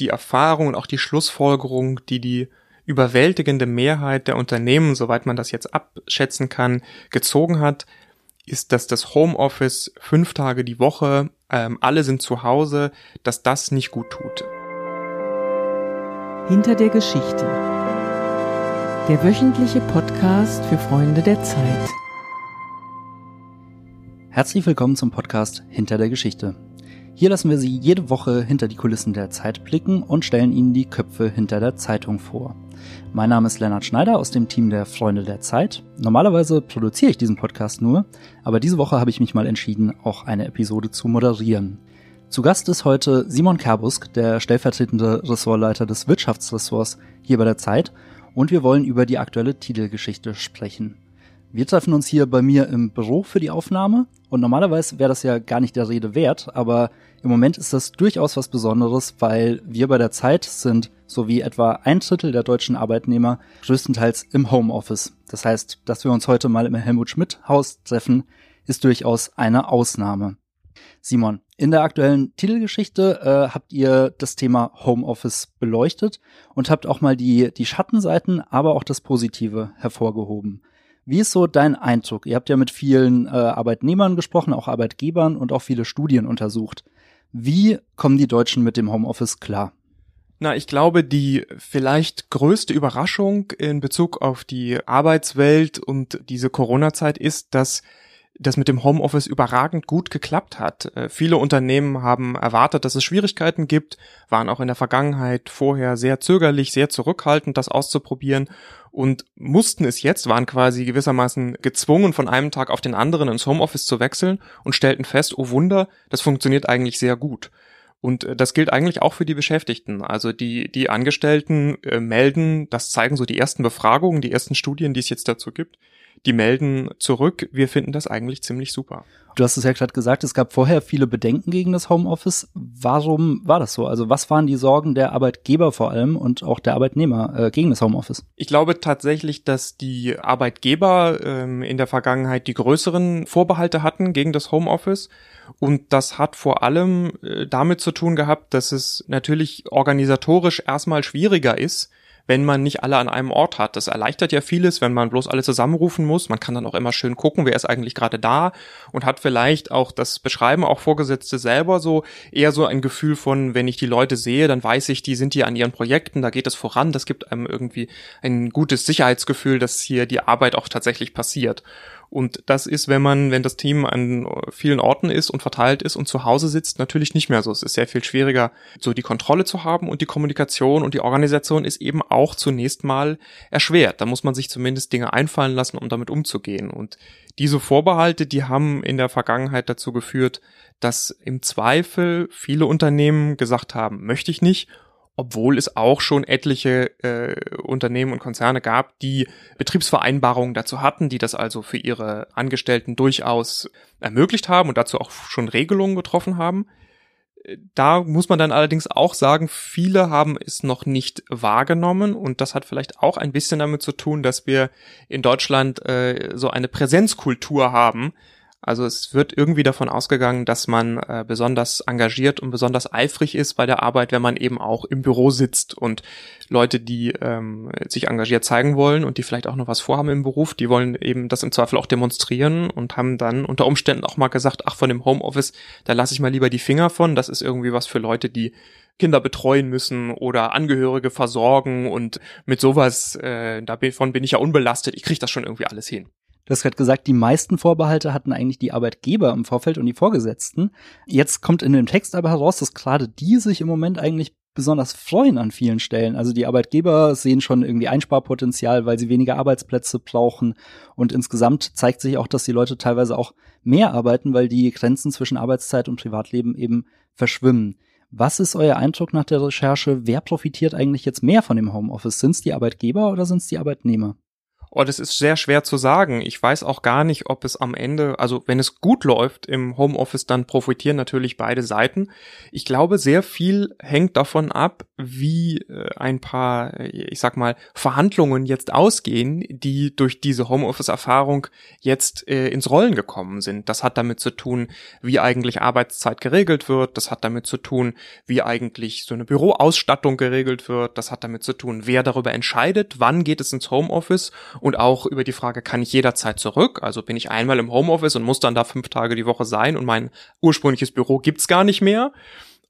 die Erfahrung und auch die Schlussfolgerung, die die überwältigende Mehrheit der Unternehmen, soweit man das jetzt abschätzen kann, gezogen hat, ist, dass das Homeoffice fünf Tage die Woche, ähm, alle sind zu Hause, dass das nicht gut tut. Hinter der Geschichte. Der wöchentliche Podcast für Freunde der Zeit. Herzlich willkommen zum Podcast Hinter der Geschichte. Hier lassen wir Sie jede Woche hinter die Kulissen der Zeit blicken und stellen Ihnen die Köpfe hinter der Zeitung vor. Mein Name ist Lennart Schneider aus dem Team der Freunde der Zeit. Normalerweise produziere ich diesen Podcast nur, aber diese Woche habe ich mich mal entschieden, auch eine Episode zu moderieren. Zu Gast ist heute Simon Kerbusk, der stellvertretende Ressortleiter des Wirtschaftsressorts hier bei der Zeit, und wir wollen über die aktuelle Titelgeschichte sprechen. Wir treffen uns hier bei mir im Büro für die Aufnahme und normalerweise wäre das ja gar nicht der Rede wert, aber im Moment ist das durchaus was Besonderes, weil wir bei der Zeit sind, so wie etwa ein Drittel der deutschen Arbeitnehmer, größtenteils im Homeoffice. Das heißt, dass wir uns heute mal im Helmut Schmidt Haus treffen, ist durchaus eine Ausnahme. Simon, in der aktuellen Titelgeschichte äh, habt ihr das Thema Homeoffice beleuchtet und habt auch mal die, die Schattenseiten, aber auch das Positive hervorgehoben. Wie ist so dein Eindruck? Ihr habt ja mit vielen äh, Arbeitnehmern gesprochen, auch Arbeitgebern und auch viele Studien untersucht. Wie kommen die Deutschen mit dem Homeoffice klar? Na, ich glaube, die vielleicht größte Überraschung in Bezug auf die Arbeitswelt und diese Corona-Zeit ist, dass das mit dem Homeoffice überragend gut geklappt hat. Äh, viele Unternehmen haben erwartet, dass es Schwierigkeiten gibt, waren auch in der Vergangenheit vorher sehr zögerlich, sehr zurückhaltend, das auszuprobieren und mussten es jetzt, waren quasi gewissermaßen gezwungen, von einem Tag auf den anderen ins Homeoffice zu wechseln und stellten fest, oh Wunder, das funktioniert eigentlich sehr gut. Und äh, das gilt eigentlich auch für die Beschäftigten. Also die, die Angestellten äh, melden, das zeigen so die ersten Befragungen, die ersten Studien, die es jetzt dazu gibt, die melden zurück, wir finden das eigentlich ziemlich super. Du hast es ja gerade gesagt, es gab vorher viele Bedenken gegen das Homeoffice. Warum war das so? Also was waren die Sorgen der Arbeitgeber vor allem und auch der Arbeitnehmer äh, gegen das Homeoffice? Ich glaube tatsächlich, dass die Arbeitgeber ähm, in der Vergangenheit die größeren Vorbehalte hatten gegen das Homeoffice. Und das hat vor allem äh, damit zu tun gehabt, dass es natürlich organisatorisch erstmal schwieriger ist, wenn man nicht alle an einem Ort hat. Das erleichtert ja vieles, wenn man bloß alle zusammenrufen muss. Man kann dann auch immer schön gucken, wer ist eigentlich gerade da und hat vielleicht auch das Beschreiben auch Vorgesetzte selber so eher so ein Gefühl von, wenn ich die Leute sehe, dann weiß ich, die sind hier an ihren Projekten, da geht es voran. Das gibt einem irgendwie ein gutes Sicherheitsgefühl, dass hier die Arbeit auch tatsächlich passiert. Und das ist, wenn man, wenn das Team an vielen Orten ist und verteilt ist und zu Hause sitzt, natürlich nicht mehr so. Es ist sehr viel schwieriger, so die Kontrolle zu haben und die Kommunikation und die Organisation ist eben auch zunächst mal erschwert. Da muss man sich zumindest Dinge einfallen lassen, um damit umzugehen. Und diese Vorbehalte, die haben in der Vergangenheit dazu geführt, dass im Zweifel viele Unternehmen gesagt haben, möchte ich nicht obwohl es auch schon etliche äh, Unternehmen und Konzerne gab, die Betriebsvereinbarungen dazu hatten, die das also für ihre Angestellten durchaus ermöglicht haben und dazu auch schon Regelungen getroffen haben. Da muss man dann allerdings auch sagen, viele haben es noch nicht wahrgenommen und das hat vielleicht auch ein bisschen damit zu tun, dass wir in Deutschland äh, so eine Präsenzkultur haben, also es wird irgendwie davon ausgegangen, dass man äh, besonders engagiert und besonders eifrig ist bei der Arbeit, wenn man eben auch im Büro sitzt und Leute, die ähm, sich engagiert zeigen wollen und die vielleicht auch noch was vorhaben im Beruf, die wollen eben das im Zweifel auch demonstrieren und haben dann unter Umständen auch mal gesagt, ach von dem Homeoffice, da lasse ich mal lieber die Finger von, das ist irgendwie was für Leute, die Kinder betreuen müssen oder Angehörige versorgen und mit sowas, äh, davon bin ich ja unbelastet, ich kriege das schon irgendwie alles hin. Du hast gerade gesagt, die meisten Vorbehalte hatten eigentlich die Arbeitgeber im Vorfeld und die Vorgesetzten. Jetzt kommt in dem Text aber heraus, dass gerade die sich im Moment eigentlich besonders freuen an vielen Stellen. Also die Arbeitgeber sehen schon irgendwie Einsparpotenzial, weil sie weniger Arbeitsplätze brauchen. Und insgesamt zeigt sich auch, dass die Leute teilweise auch mehr arbeiten, weil die Grenzen zwischen Arbeitszeit und Privatleben eben verschwimmen. Was ist euer Eindruck nach der Recherche? Wer profitiert eigentlich jetzt mehr von dem Homeoffice? Sind es die Arbeitgeber oder sind es die Arbeitnehmer? Oh, das ist sehr schwer zu sagen. Ich weiß auch gar nicht, ob es am Ende, also wenn es gut läuft im Homeoffice, dann profitieren natürlich beide Seiten. Ich glaube, sehr viel hängt davon ab, wie äh, ein paar, äh, ich sag mal, Verhandlungen jetzt ausgehen, die durch diese Homeoffice-Erfahrung jetzt äh, ins Rollen gekommen sind. Das hat damit zu tun, wie eigentlich Arbeitszeit geregelt wird. Das hat damit zu tun, wie eigentlich so eine Büroausstattung geregelt wird. Das hat damit zu tun, wer darüber entscheidet, wann geht es ins Homeoffice und auch über die Frage, kann ich jederzeit zurück? Also bin ich einmal im Homeoffice und muss dann da fünf Tage die Woche sein und mein ursprüngliches Büro gibt's gar nicht mehr?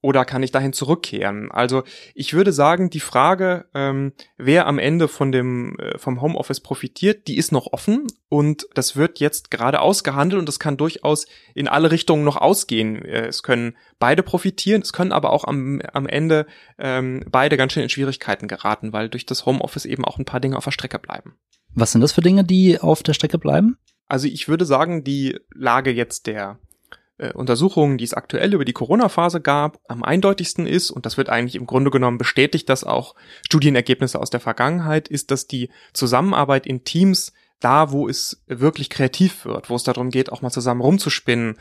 Oder kann ich dahin zurückkehren? Also ich würde sagen, die Frage, ähm, wer am Ende von dem äh, vom Homeoffice profitiert, die ist noch offen und das wird jetzt gerade ausgehandelt und das kann durchaus in alle Richtungen noch ausgehen. Äh, es können beide profitieren, es können aber auch am, am Ende ähm, beide ganz schön in Schwierigkeiten geraten, weil durch das Homeoffice eben auch ein paar Dinge auf der Strecke bleiben. Was sind das für Dinge, die auf der Strecke bleiben? Also ich würde sagen, die Lage jetzt der äh, Untersuchungen, die es aktuell über die Corona-Phase gab, am eindeutigsten ist, und das wird eigentlich im Grunde genommen bestätigt, dass auch Studienergebnisse aus der Vergangenheit, ist, dass die Zusammenarbeit in Teams da, wo es wirklich kreativ wird, wo es darum geht, auch mal zusammen rumzuspinnen,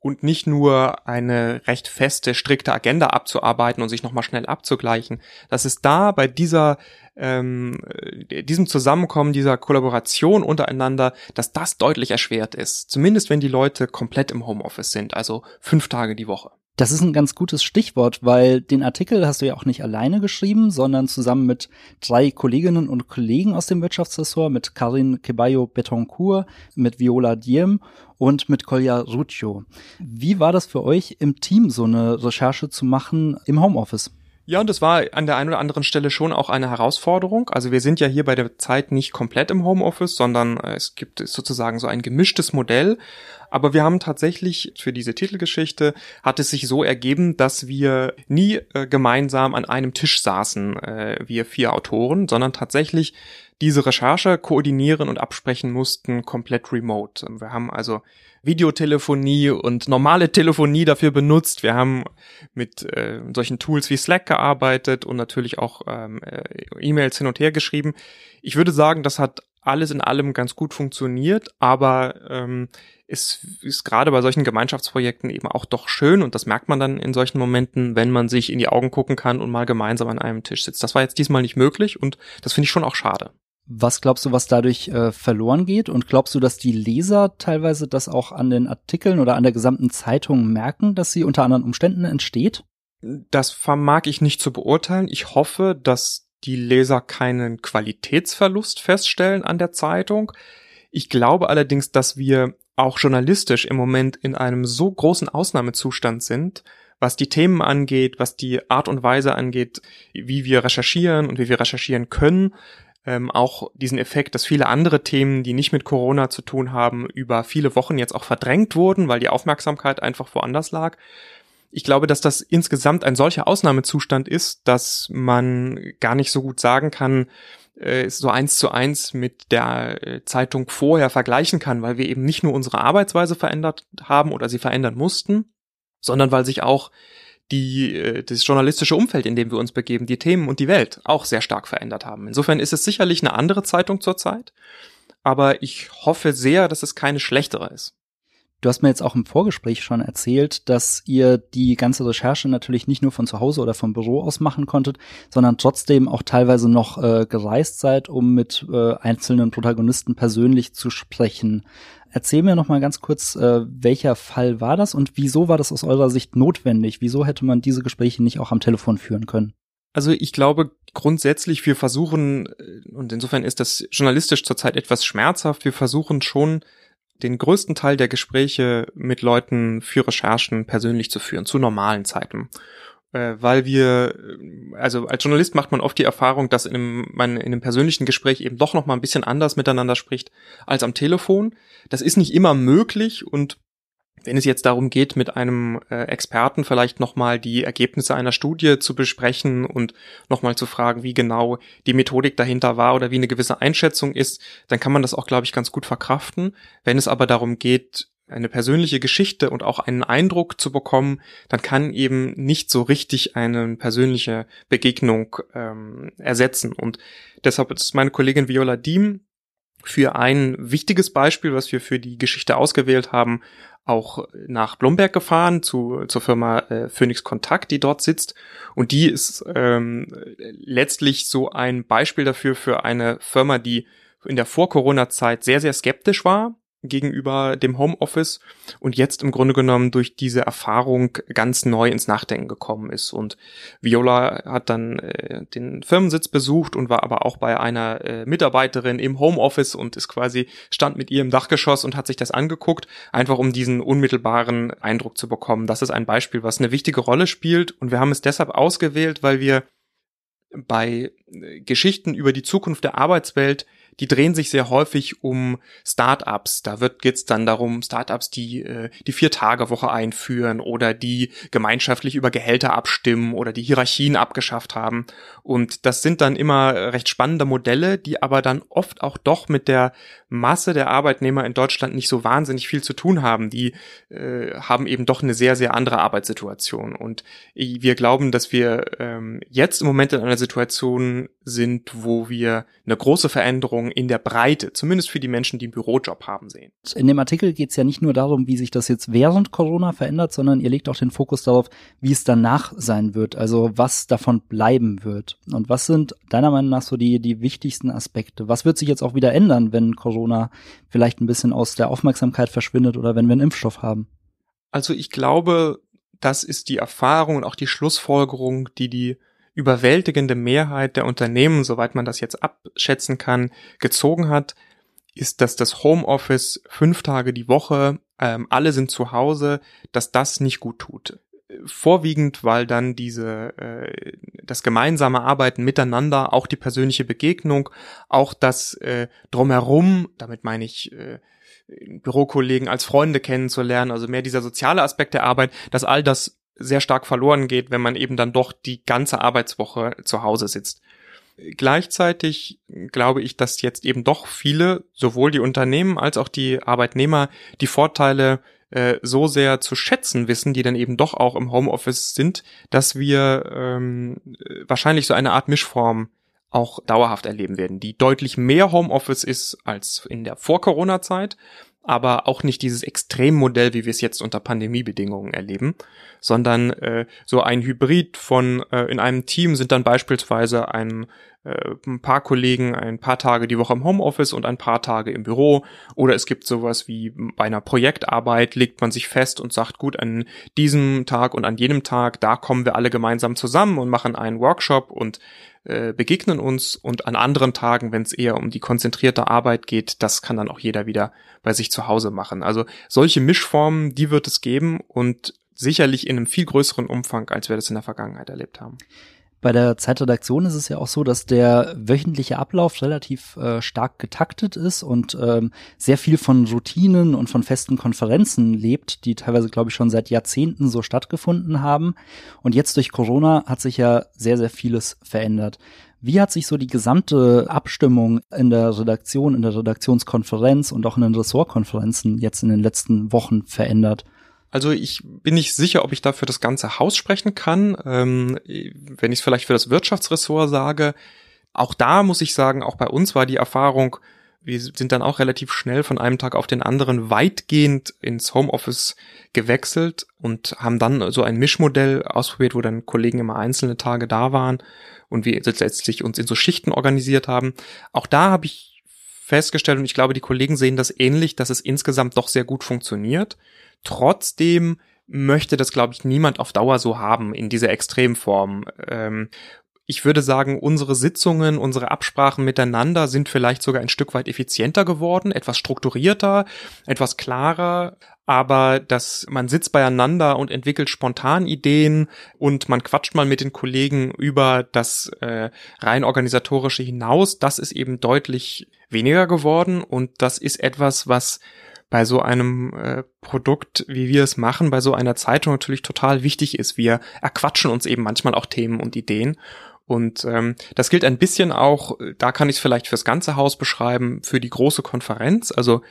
und nicht nur eine recht feste, strikte Agenda abzuarbeiten und sich nochmal schnell abzugleichen, dass es da bei dieser ähm, diesem Zusammenkommen, dieser Kollaboration untereinander, dass das deutlich erschwert ist. Zumindest wenn die Leute komplett im Homeoffice sind, also fünf Tage die Woche. Das ist ein ganz gutes Stichwort, weil den Artikel hast du ja auch nicht alleine geschrieben, sondern zusammen mit drei Kolleginnen und Kollegen aus dem Wirtschaftsressort, mit Karin Kebayo Betoncourt, mit Viola Diem und mit Kolja Ruccio. Wie war das für euch im Team, so eine Recherche zu machen im Homeoffice? Ja, und das war an der einen oder anderen Stelle schon auch eine Herausforderung. Also wir sind ja hier bei der Zeit nicht komplett im Homeoffice, sondern äh, es gibt sozusagen so ein gemischtes Modell. Aber wir haben tatsächlich für diese Titelgeschichte hat es sich so ergeben, dass wir nie äh, gemeinsam an einem Tisch saßen, äh, wir vier Autoren, sondern tatsächlich diese Recherche koordinieren und absprechen mussten komplett remote. Wir haben also Videotelefonie und normale Telefonie dafür benutzt. Wir haben mit äh, solchen Tools wie Slack gearbeitet und natürlich auch ähm, äh, E-Mails hin und her geschrieben. Ich würde sagen, das hat alles in allem ganz gut funktioniert, aber ähm, es ist gerade bei solchen Gemeinschaftsprojekten eben auch doch schön und das merkt man dann in solchen Momenten, wenn man sich in die Augen gucken kann und mal gemeinsam an einem Tisch sitzt. Das war jetzt diesmal nicht möglich und das finde ich schon auch schade. Was glaubst du, was dadurch äh, verloren geht? Und glaubst du, dass die Leser teilweise das auch an den Artikeln oder an der gesamten Zeitung merken, dass sie unter anderen Umständen entsteht? Das vermag ich nicht zu beurteilen. Ich hoffe, dass die Leser keinen Qualitätsverlust feststellen an der Zeitung. Ich glaube allerdings, dass wir auch journalistisch im Moment in einem so großen Ausnahmezustand sind, was die Themen angeht, was die Art und Weise angeht, wie wir recherchieren und wie wir recherchieren können, ähm, auch diesen Effekt, dass viele andere Themen, die nicht mit Corona zu tun haben, über viele Wochen jetzt auch verdrängt wurden, weil die Aufmerksamkeit einfach woanders lag. Ich glaube, dass das insgesamt ein solcher Ausnahmezustand ist, dass man gar nicht so gut sagen kann, äh, so eins zu eins mit der äh, Zeitung vorher vergleichen kann, weil wir eben nicht nur unsere Arbeitsweise verändert haben oder sie verändern mussten, sondern weil sich auch die äh, das journalistische Umfeld, in dem wir uns begeben, die Themen und die Welt auch sehr stark verändert haben. Insofern ist es sicherlich eine andere Zeitung zurzeit, aber ich hoffe sehr, dass es keine schlechtere ist. Du hast mir jetzt auch im Vorgespräch schon erzählt, dass ihr die ganze Recherche natürlich nicht nur von zu Hause oder vom Büro aus machen konntet, sondern trotzdem auch teilweise noch äh, gereist seid, um mit äh, einzelnen Protagonisten persönlich zu sprechen. Erzähl mir noch mal ganz kurz, äh, welcher Fall war das und wieso war das aus eurer Sicht notwendig? Wieso hätte man diese Gespräche nicht auch am Telefon führen können? Also ich glaube grundsätzlich, wir versuchen, äh, und insofern ist das journalistisch zurzeit etwas schmerzhaft, wir versuchen schon den größten Teil der Gespräche mit Leuten für Recherchen persönlich zu führen, zu normalen Zeiten äh, weil wir, äh, also als Journalist macht man oft die Erfahrung, dass in einem, man in einem persönlichen Gespräch eben doch noch mal ein bisschen anders miteinander spricht als am Telefon. Das ist nicht immer möglich und wenn es jetzt darum geht, mit einem äh, Experten vielleicht nochmal die Ergebnisse einer Studie zu besprechen und nochmal zu fragen, wie genau die Methodik dahinter war oder wie eine gewisse Einschätzung ist, dann kann man das auch, glaube ich, ganz gut verkraften. Wenn es aber darum geht, eine persönliche Geschichte und auch einen Eindruck zu bekommen, dann kann eben nicht so richtig eine persönliche Begegnung ähm, ersetzen. Und deshalb ist meine Kollegin Viola Diem für ein wichtiges Beispiel, was wir für die Geschichte ausgewählt haben, auch nach Blomberg gefahren zu, zur Firma äh, Phoenix Kontakt, die dort sitzt. Und die ist ähm, letztlich so ein Beispiel dafür für eine Firma, die in der Vor-Corona-Zeit sehr, sehr skeptisch war gegenüber dem Homeoffice und jetzt im Grunde genommen durch diese Erfahrung ganz neu ins Nachdenken gekommen ist. Und Viola hat dann äh, den Firmensitz besucht und war aber auch bei einer äh, Mitarbeiterin im Homeoffice und ist quasi stand mit ihr im Dachgeschoss und hat sich das angeguckt, einfach um diesen unmittelbaren Eindruck zu bekommen. Das ist ein Beispiel, was eine wichtige Rolle spielt und wir haben es deshalb ausgewählt, weil wir bei äh, Geschichten über die Zukunft der Arbeitswelt die drehen sich sehr häufig um Startups. Da wird geht's dann darum, Startups, die äh, die Vier-Tage-Woche einführen oder die gemeinschaftlich über Gehälter abstimmen oder die Hierarchien abgeschafft haben. Und das sind dann immer recht spannende Modelle, die aber dann oft auch doch mit der Masse der Arbeitnehmer in Deutschland nicht so wahnsinnig viel zu tun haben. Die äh, haben eben doch eine sehr, sehr andere Arbeitssituation. Und wir glauben, dass wir ähm, jetzt im Moment in einer Situation sind, wo wir eine große Veränderung in der Breite, zumindest für die Menschen, die einen Bürojob haben, sehen. In dem Artikel geht es ja nicht nur darum, wie sich das jetzt während Corona verändert, sondern ihr legt auch den Fokus darauf, wie es danach sein wird, also was davon bleiben wird. Und was sind deiner Meinung nach so die, die wichtigsten Aspekte? Was wird sich jetzt auch wieder ändern, wenn Corona vielleicht ein bisschen aus der Aufmerksamkeit verschwindet oder wenn wir einen Impfstoff haben? Also ich glaube, das ist die Erfahrung und auch die Schlussfolgerung, die die überwältigende Mehrheit der Unternehmen, soweit man das jetzt abschätzen kann, gezogen hat, ist, dass das Homeoffice fünf Tage die Woche, ähm, alle sind zu Hause, dass das nicht gut tut. Vorwiegend, weil dann diese äh, das gemeinsame Arbeiten miteinander, auch die persönliche Begegnung, auch das äh, drumherum, damit meine ich äh, Bürokollegen als Freunde kennenzulernen, also mehr dieser soziale Aspekt der Arbeit, dass all das sehr stark verloren geht, wenn man eben dann doch die ganze Arbeitswoche zu Hause sitzt. Gleichzeitig glaube ich, dass jetzt eben doch viele, sowohl die Unternehmen als auch die Arbeitnehmer, die Vorteile äh, so sehr zu schätzen wissen, die dann eben doch auch im Homeoffice sind, dass wir ähm, wahrscheinlich so eine Art Mischform auch dauerhaft erleben werden, die deutlich mehr Homeoffice ist als in der Vor-Corona-Zeit, aber auch nicht dieses Extremmodell, wie wir es jetzt unter Pandemiebedingungen erleben, sondern äh, so ein Hybrid von äh, in einem Team sind dann beispielsweise ein, ein paar Kollegen ein paar Tage die Woche im Homeoffice und ein paar Tage im Büro oder es gibt sowas wie bei einer Projektarbeit legt man sich fest und sagt gut an diesem Tag und an jenem Tag da kommen wir alle gemeinsam zusammen und machen einen Workshop und äh, begegnen uns und an anderen Tagen, wenn es eher um die konzentrierte Arbeit geht, das kann dann auch jeder wieder bei sich zu Hause machen. Also solche Mischformen, die wird es geben und sicherlich in einem viel größeren Umfang, als wir das in der Vergangenheit erlebt haben. Bei der Zeitredaktion ist es ja auch so, dass der wöchentliche Ablauf relativ äh, stark getaktet ist und ähm, sehr viel von Routinen und von festen Konferenzen lebt, die teilweise, glaube ich, schon seit Jahrzehnten so stattgefunden haben. Und jetzt durch Corona hat sich ja sehr, sehr vieles verändert. Wie hat sich so die gesamte Abstimmung in der Redaktion, in der Redaktionskonferenz und auch in den Ressortkonferenzen jetzt in den letzten Wochen verändert? Also ich bin nicht sicher, ob ich da für das ganze Haus sprechen kann. Ähm, wenn ich es vielleicht für das Wirtschaftsressort sage, auch da muss ich sagen, auch bei uns war die Erfahrung, wir sind dann auch relativ schnell von einem Tag auf den anderen weitgehend ins Homeoffice gewechselt und haben dann so ein Mischmodell ausprobiert, wo dann Kollegen immer einzelne Tage da waren und wir letztlich uns in so Schichten organisiert haben. Auch da habe ich festgestellt und ich glaube, die Kollegen sehen das ähnlich, dass es insgesamt doch sehr gut funktioniert. Trotzdem möchte das, glaube ich, niemand auf Dauer so haben in dieser Extremform. Ähm, ich würde sagen, unsere Sitzungen, unsere Absprachen miteinander sind vielleicht sogar ein Stück weit effizienter geworden, etwas strukturierter, etwas klarer, aber dass man sitzt beieinander und entwickelt spontan Ideen und man quatscht mal mit den Kollegen über das äh, rein organisatorische hinaus, das ist eben deutlich weniger geworden und das ist etwas, was bei so einem äh, Produkt, wie wir es machen, bei so einer Zeitung natürlich total wichtig ist. Wir erquatschen uns eben manchmal auch Themen und Ideen. Und ähm, das gilt ein bisschen auch, da kann ich es vielleicht fürs ganze Haus beschreiben, für die große Konferenz. Also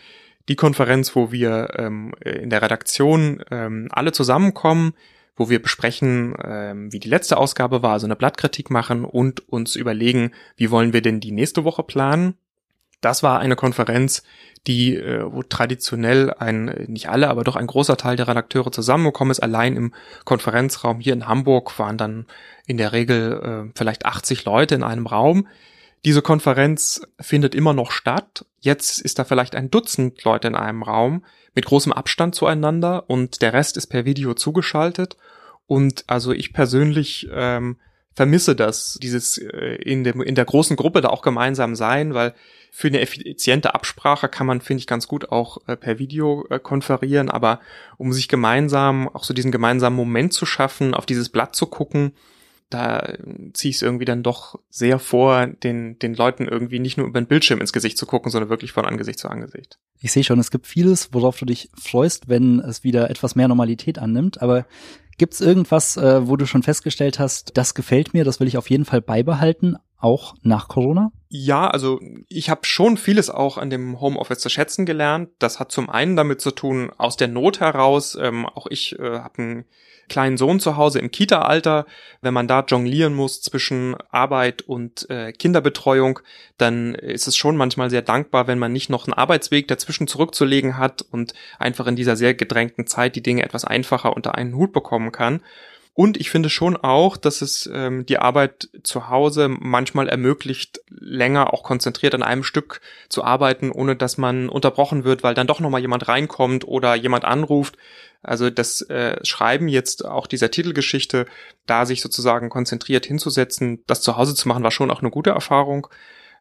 die Konferenz, wo wir ähm, in der Redaktion ähm, alle zusammenkommen, wo wir besprechen, ähm, wie die letzte Ausgabe war, also eine Blattkritik machen und uns überlegen, wie wollen wir denn die nächste Woche planen Das war eine Konferenz, die, äh, wo traditionell ein, nicht alle, aber doch ein großer Teil der Redakteure zusammengekommen ist. Allein im Konferenzraum hier in Hamburg waren dann in der Regel äh, vielleicht 80 Leute in einem Raum. Diese Konferenz findet immer noch statt. Jetzt ist da vielleicht ein Dutzend Leute in einem Raum mit großem Abstand zueinander und der Rest ist per Video zugeschaltet. Und also ich persönlich ähm, vermisse das, dieses äh, in, dem, in der großen Gruppe da auch gemeinsam sein, weil für eine effiziente Absprache kann man, finde ich, ganz gut auch äh, per Video äh, konferieren, aber um sich gemeinsam, auch so diesen gemeinsamen Moment zu schaffen, auf dieses Blatt zu gucken, da ziehe ich es irgendwie dann doch sehr vor, den, den Leuten irgendwie nicht nur über den Bildschirm ins Gesicht zu gucken, sondern wirklich von Angesicht zu Angesicht. Ich sehe schon, es gibt vieles, worauf du dich freust, wenn es wieder etwas mehr Normalität annimmt, aber Gibt's irgendwas, äh, wo du schon festgestellt hast, das gefällt mir, das will ich auf jeden Fall beibehalten, auch nach Corona? Ja, also ich habe schon vieles auch an dem Homeoffice zu schätzen gelernt. Das hat zum einen damit zu tun, aus der Not heraus. Ähm, auch ich äh, habe einen kleinen Sohn zu Hause im Kita-Alter. Wenn man da jonglieren muss zwischen Arbeit und äh, Kinderbetreuung, dann ist es schon manchmal sehr dankbar, wenn man nicht noch einen Arbeitsweg dazwischen zurückzulegen hat und einfach in dieser sehr gedrängten Zeit die Dinge etwas einfacher unter einen Hut bekommen kann. Und ich finde schon auch, dass es ähm, die Arbeit zu Hause manchmal ermöglicht, länger auch konzentriert an einem Stück zu arbeiten, ohne dass man unterbrochen wird, weil dann doch nochmal jemand reinkommt oder jemand anruft. Also das äh, Schreiben jetzt auch dieser Titelgeschichte, da sich sozusagen konzentriert hinzusetzen, das zu Hause zu machen, war schon auch eine gute Erfahrung.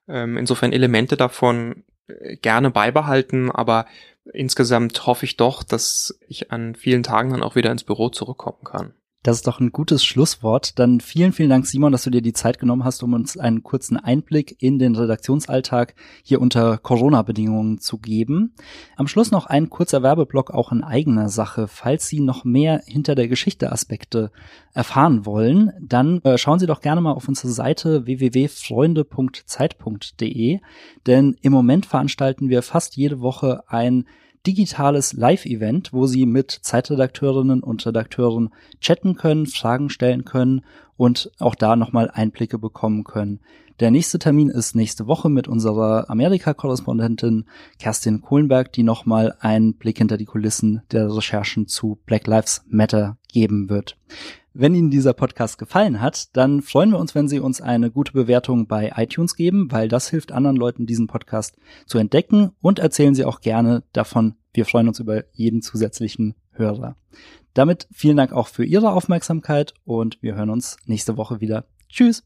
Ähm, insofern Elemente davon äh, gerne beibehalten, aber insgesamt hoffe ich doch, dass ich an vielen Tagen dann auch wieder ins Büro zurückkommen kann. Das ist doch ein gutes Schlusswort. Dann vielen, vielen Dank, Simon, dass du dir die Zeit genommen hast, um uns einen kurzen Einblick in den Redaktionsalltag hier unter Corona-Bedingungen zu geben. Am Schluss noch ein kurzer Werbeblock auch in eigener Sache. Falls Sie noch mehr hinter der Geschichte Aspekte erfahren wollen, dann äh, schauen Sie doch gerne mal auf unsere Seite www.freunde.zeit.de, denn im Moment veranstalten wir fast jede Woche ein digitales Live-Event, wo Sie mit Zeitredakteurinnen und Redakteuren chatten können, Fragen stellen können und auch da nochmal Einblicke bekommen können. Der nächste Termin ist nächste Woche mit unserer Amerika-Korrespondentin Kerstin Kohlenberg, die nochmal einen Blick hinter die Kulissen der Recherchen zu Black Lives Matter geben wird. Wenn Ihnen dieser Podcast gefallen hat, dann freuen wir uns, wenn Sie uns eine gute Bewertung bei iTunes geben, weil das hilft anderen Leuten, diesen Podcast zu entdecken und erzählen Sie auch gerne davon. Wir freuen uns über jeden zusätzlichen Hörer. Damit vielen Dank auch für Ihre Aufmerksamkeit und wir hören uns nächste Woche wieder. Tschüss!